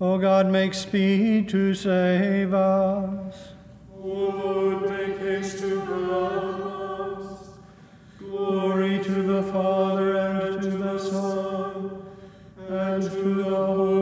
O God, make speed to save us. O Lord, make haste to help us. Glory to the Father, and to the Son, and to the Holy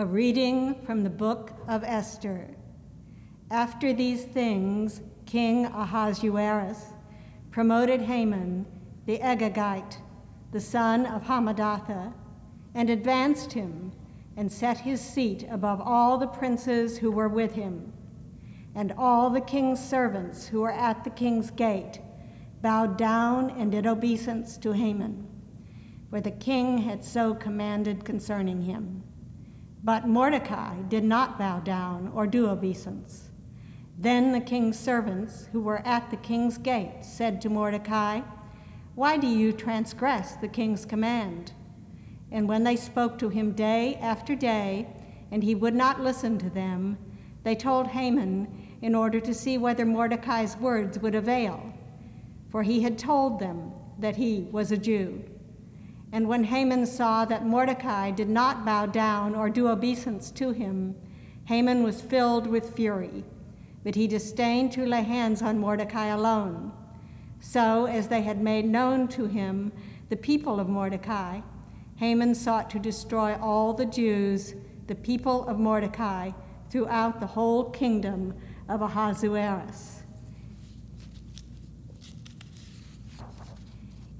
A reading from the book of Esther. After these things, King Ahasuerus promoted Haman the Agagite, the son of Hammedatha, and advanced him and set his seat above all the princes who were with him. And all the king's servants who were at the king's gate bowed down and did obeisance to Haman, for the king had so commanded concerning him. But Mordecai did not bow down or do obeisance. Then the king's servants, who were at the king's gate, said to Mordecai, Why do you transgress the king's command? And when they spoke to him day after day, and he would not listen to them, they told Haman in order to see whether Mordecai's words would avail, for he had told them that he was a Jew. And when Haman saw that Mordecai did not bow down or do obeisance to him, Haman was filled with fury, but he disdained to lay hands on Mordecai alone. So, as they had made known to him the people of Mordecai, Haman sought to destroy all the Jews, the people of Mordecai, throughout the whole kingdom of Ahasuerus.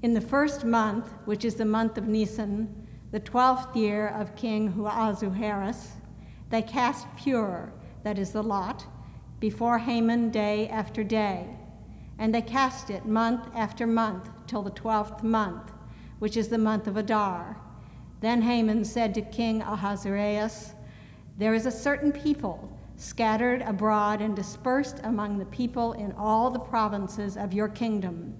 In the first month, which is the month of Nisan, the twelfth year of King Ahasuerus, they cast pur, that is the lot, before Haman day after day. And they cast it month after month till the twelfth month, which is the month of Adar. Then Haman said to King Ahasuerus, There is a certain people scattered abroad and dispersed among the people in all the provinces of your kingdom.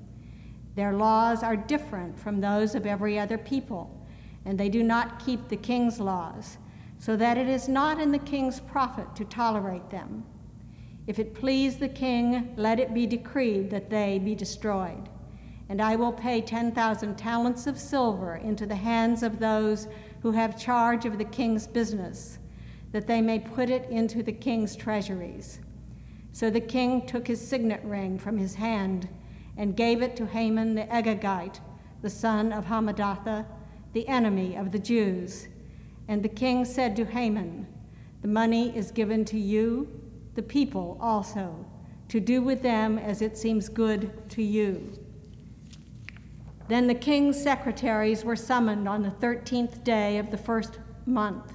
Their laws are different from those of every other people, and they do not keep the king's laws, so that it is not in the king's profit to tolerate them. If it please the king, let it be decreed that they be destroyed. And I will pay 10,000 talents of silver into the hands of those who have charge of the king's business, that they may put it into the king's treasuries. So the king took his signet ring from his hand and gave it to Haman the Agagite, the son of Hammedatha, the enemy of the Jews. And the king said to Haman, The money is given to you, the people also, to do with them as it seems good to you. Then the king's secretaries were summoned on the thirteenth day of the first month,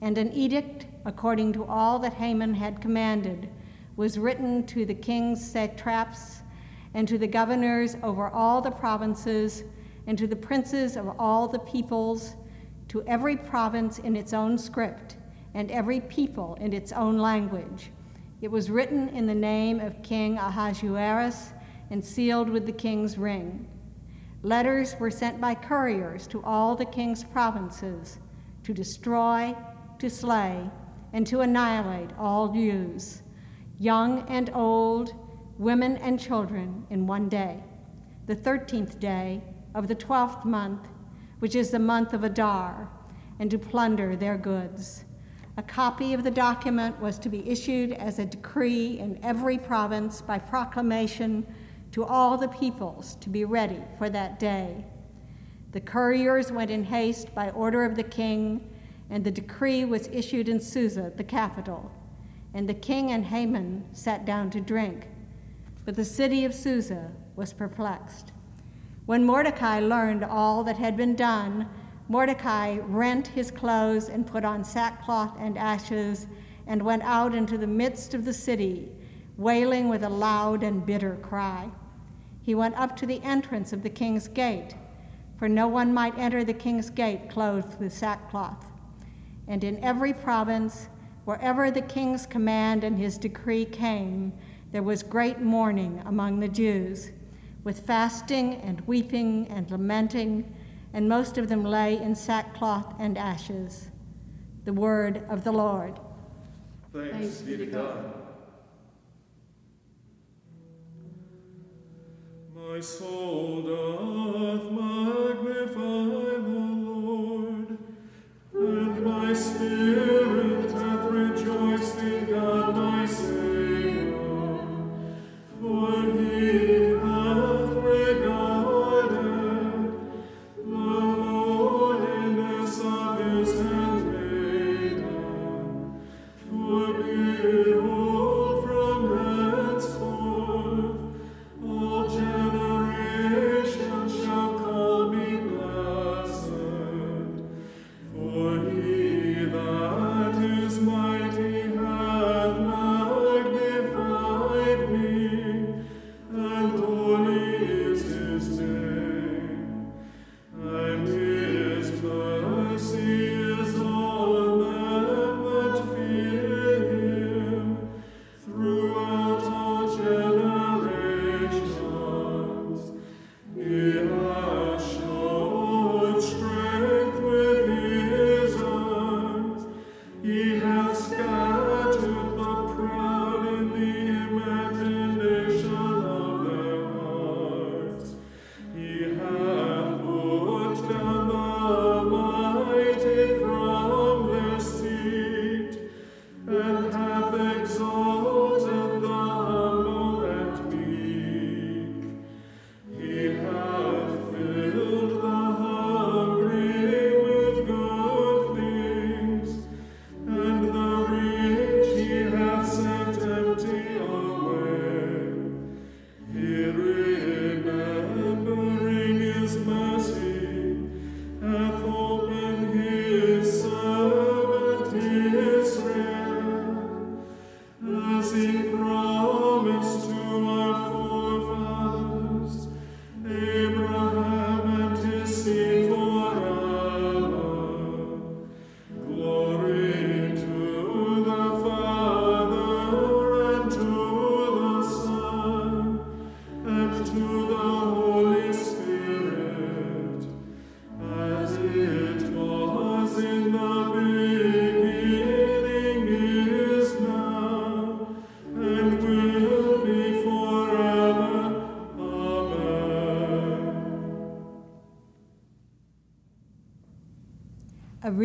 and an edict, according to all that Haman had commanded, was written to the king's satraps and to the governors over all the provinces, and to the princes of all the peoples, to every province in its own script, and every people in its own language. It was written in the name of King Ahasuerus and sealed with the king's ring. Letters were sent by couriers to all the king's provinces to destroy, to slay, and to annihilate all Jews, young and old women and children in one day, the 13th day of the 12th month, which is the month of Adar, and to plunder their goods. A copy of the document was to be issued as a decree in every province by proclamation to all the peoples to be ready for that day. The couriers went in haste by order of the king, and the decree was issued in Susa, the capital. And the king and Haman sat down to drink. But the city of Susa was perplexed. When Mordecai learned all that had been done, Mordecai rent his clothes and put on sackcloth and ashes and went out into the midst of the city, wailing with a loud and bitter cry. He went up to the entrance of the king's gate, for no one might enter the king's gate clothed with sackcloth. And in every province, wherever the king's command and his decree came, there was great mourning among the Jews, with fasting and weeping and lamenting, and most of them lay in sackcloth and ashes. The word of the Lord. Thanks, Thanks be to God. My soul doth magnify the Lord, and my spirit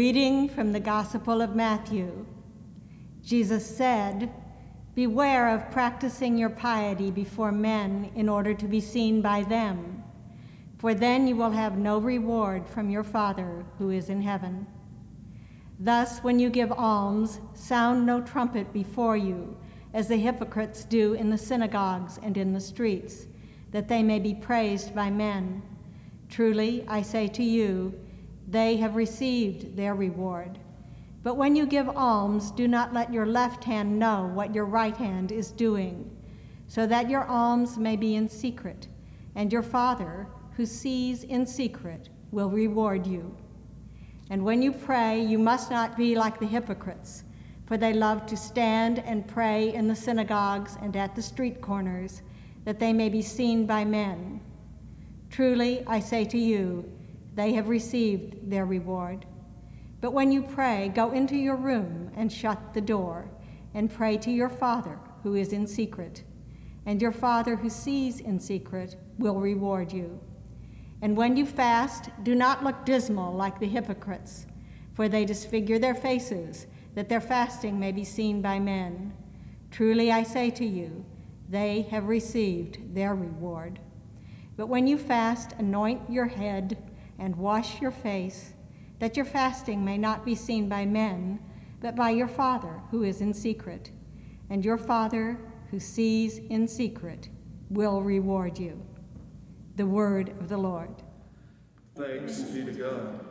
reading from the Gospel of Matthew. Jesus said, Beware of practicing your piety before men in order to be seen by them, for then you will have no reward from your Father who is in heaven. Thus, when you give alms, sound no trumpet before you, as the hypocrites do in the synagogues and in the streets, that they may be praised by men. Truly, I say to you, they have received their reward. But when you give alms, do not let your left hand know what your right hand is doing, so that your alms may be in secret, and your Father, who sees in secret, will reward you. And when you pray, you must not be like the hypocrites, for they love to stand and pray in the synagogues and at the street corners, that they may be seen by men. Truly, I say to you, they have received their reward. But when you pray, go into your room and shut the door, and pray to your Father who is in secret. And your Father who sees in secret will reward you. And when you fast, do not look dismal like the hypocrites, for they disfigure their faces, that their fasting may be seen by men. Truly I say to you, they have received their reward. But when you fast, anoint your head and wash your face, that your fasting may not be seen by men, but by your Father who is in secret. And your Father who sees in secret will reward you. The word of the Lord. Thanks be to God.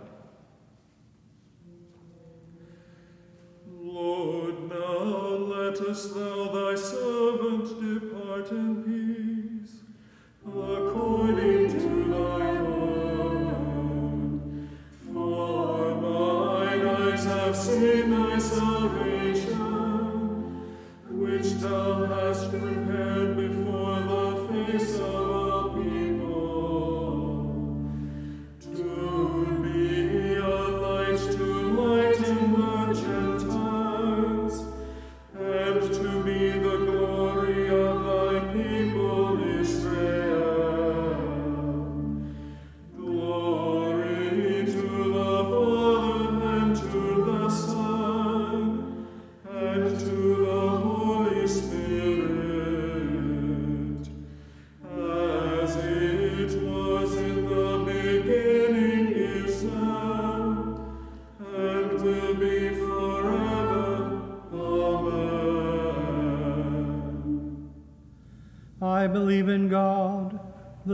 Lord, now lettest thou thy servant depart in peace, according to thy have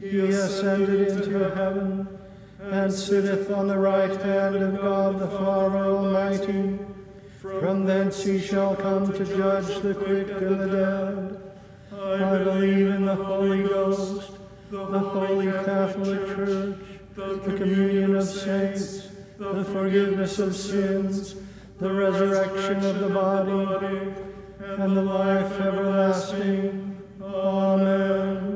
He ascended into heaven and sitteth on the right hand of God the Father Almighty. From thence he shall come to judge the quick and the dead. I believe in the Holy Ghost, the Holy Catholic Church, the communion of saints, the forgiveness of sins, the resurrection of the body, and the life everlasting. Amen.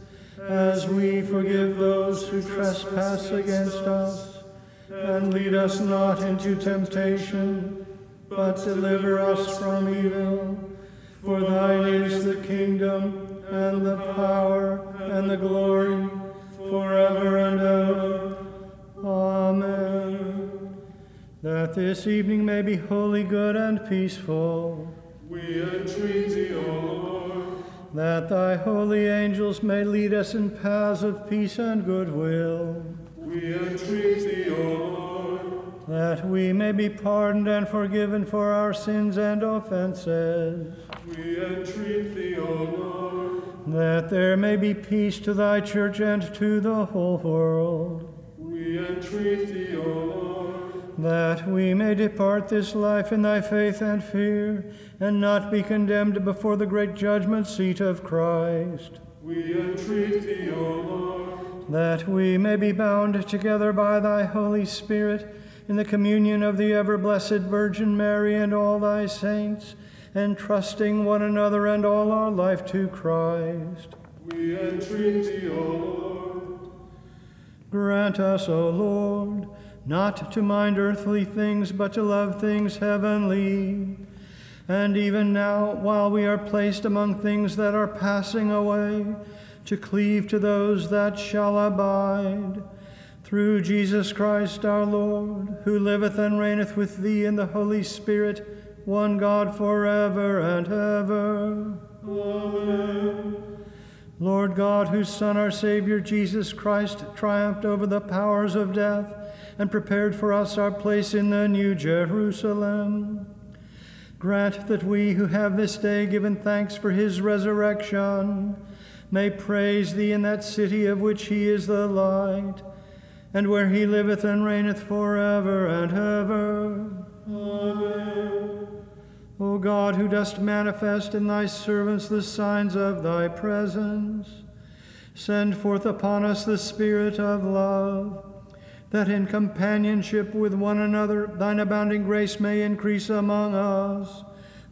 as we forgive those who trespass against us. And lead us not into temptation, but deliver us from evil. For thine is the kingdom, and the power, and the glory, forever and ever. Amen. That this evening may be wholly good and peaceful. we entreat thee, O Lord. That thy holy angels may lead us in paths of peace and goodwill. We entreat thee, O Lord. that we may be pardoned and forgiven for our sins and offenses, We entreat thee, O Lord. that there may be peace to thy church and to the whole world, We entreat thee, O Lord. That we may depart this life in thy faith and fear, and not be condemned before the great judgment seat of Christ. We entreat thee, O Lord. that we may be bound together by thy Holy Spirit in the communion of the ever blessed Virgin Mary and all thy saints, entrusting one another and all our life to Christ. We entreat thee, O Lord. Grant us, O Lord, not to mind earthly things, but to love things heavenly. And even now, while we are placed among things that are passing away, to cleave to those that shall abide. Through Jesus Christ our Lord, who liveth and reigneth with thee in the Holy Spirit, one God forever and ever. Amen. Lord God, whose Son, our Savior Jesus Christ, triumphed over the powers of death and prepared for us our place in the New Jerusalem, grant that we who have this day given thanks for his resurrection may praise thee in that city of which he is the light, and where he liveth and reigneth forever and ever. Amen. O God, who dost manifest in thy servants the signs of thy presence, send forth upon us the Spirit of love, that in companionship with one another thine abounding grace may increase among us.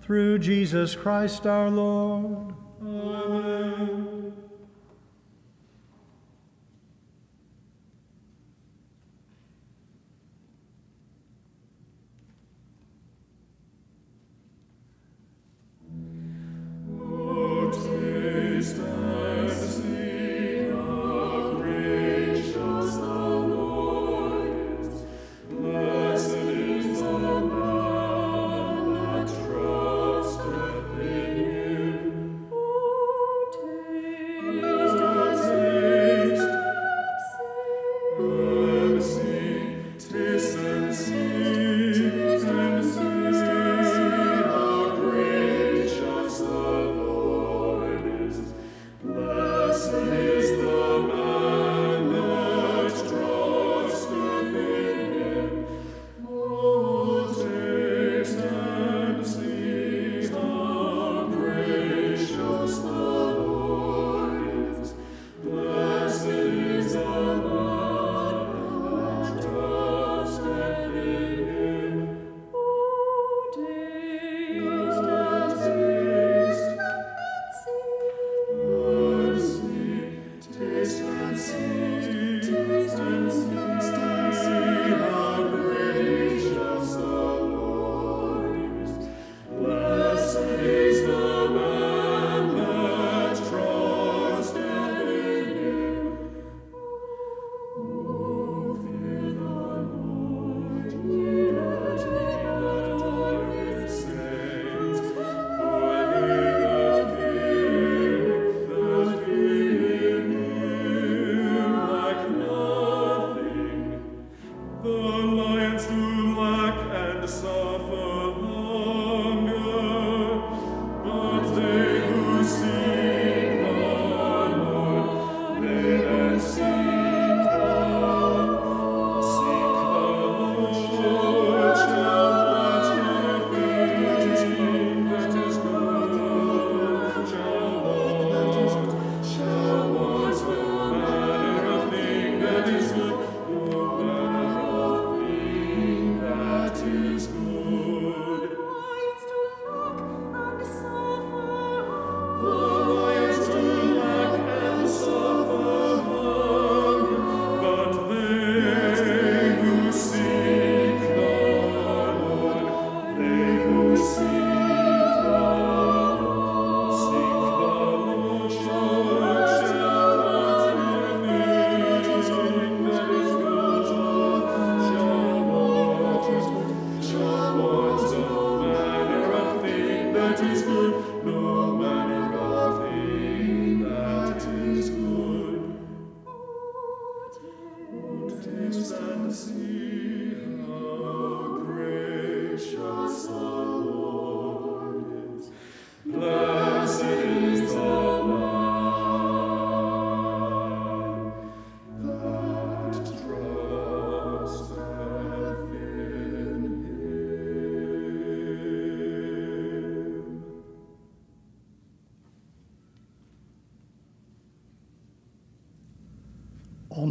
Through Jesus Christ our Lord. Amen.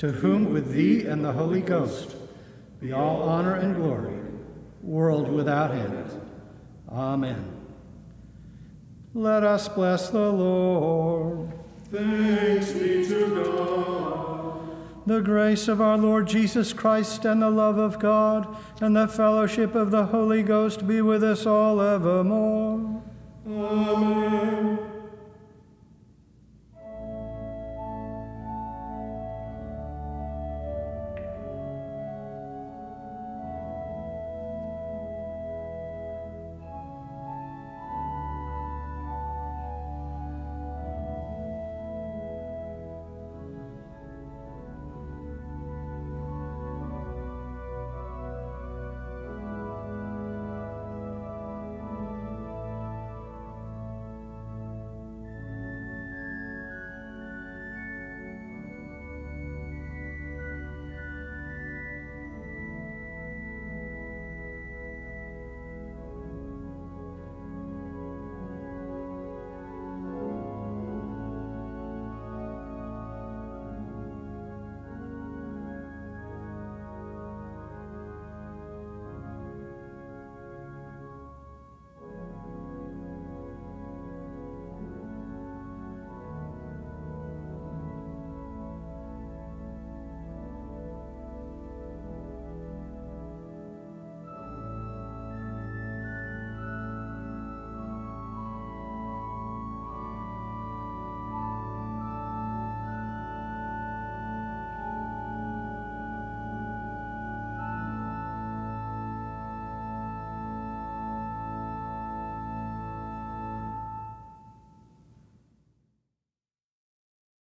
to whom with thee and the Holy Ghost be all honor and glory, world without end. Amen. Let us bless the Lord. Thanks be to God. The grace of our Lord Jesus Christ and the love of God and the fellowship of the Holy Ghost be with us all evermore. Amen.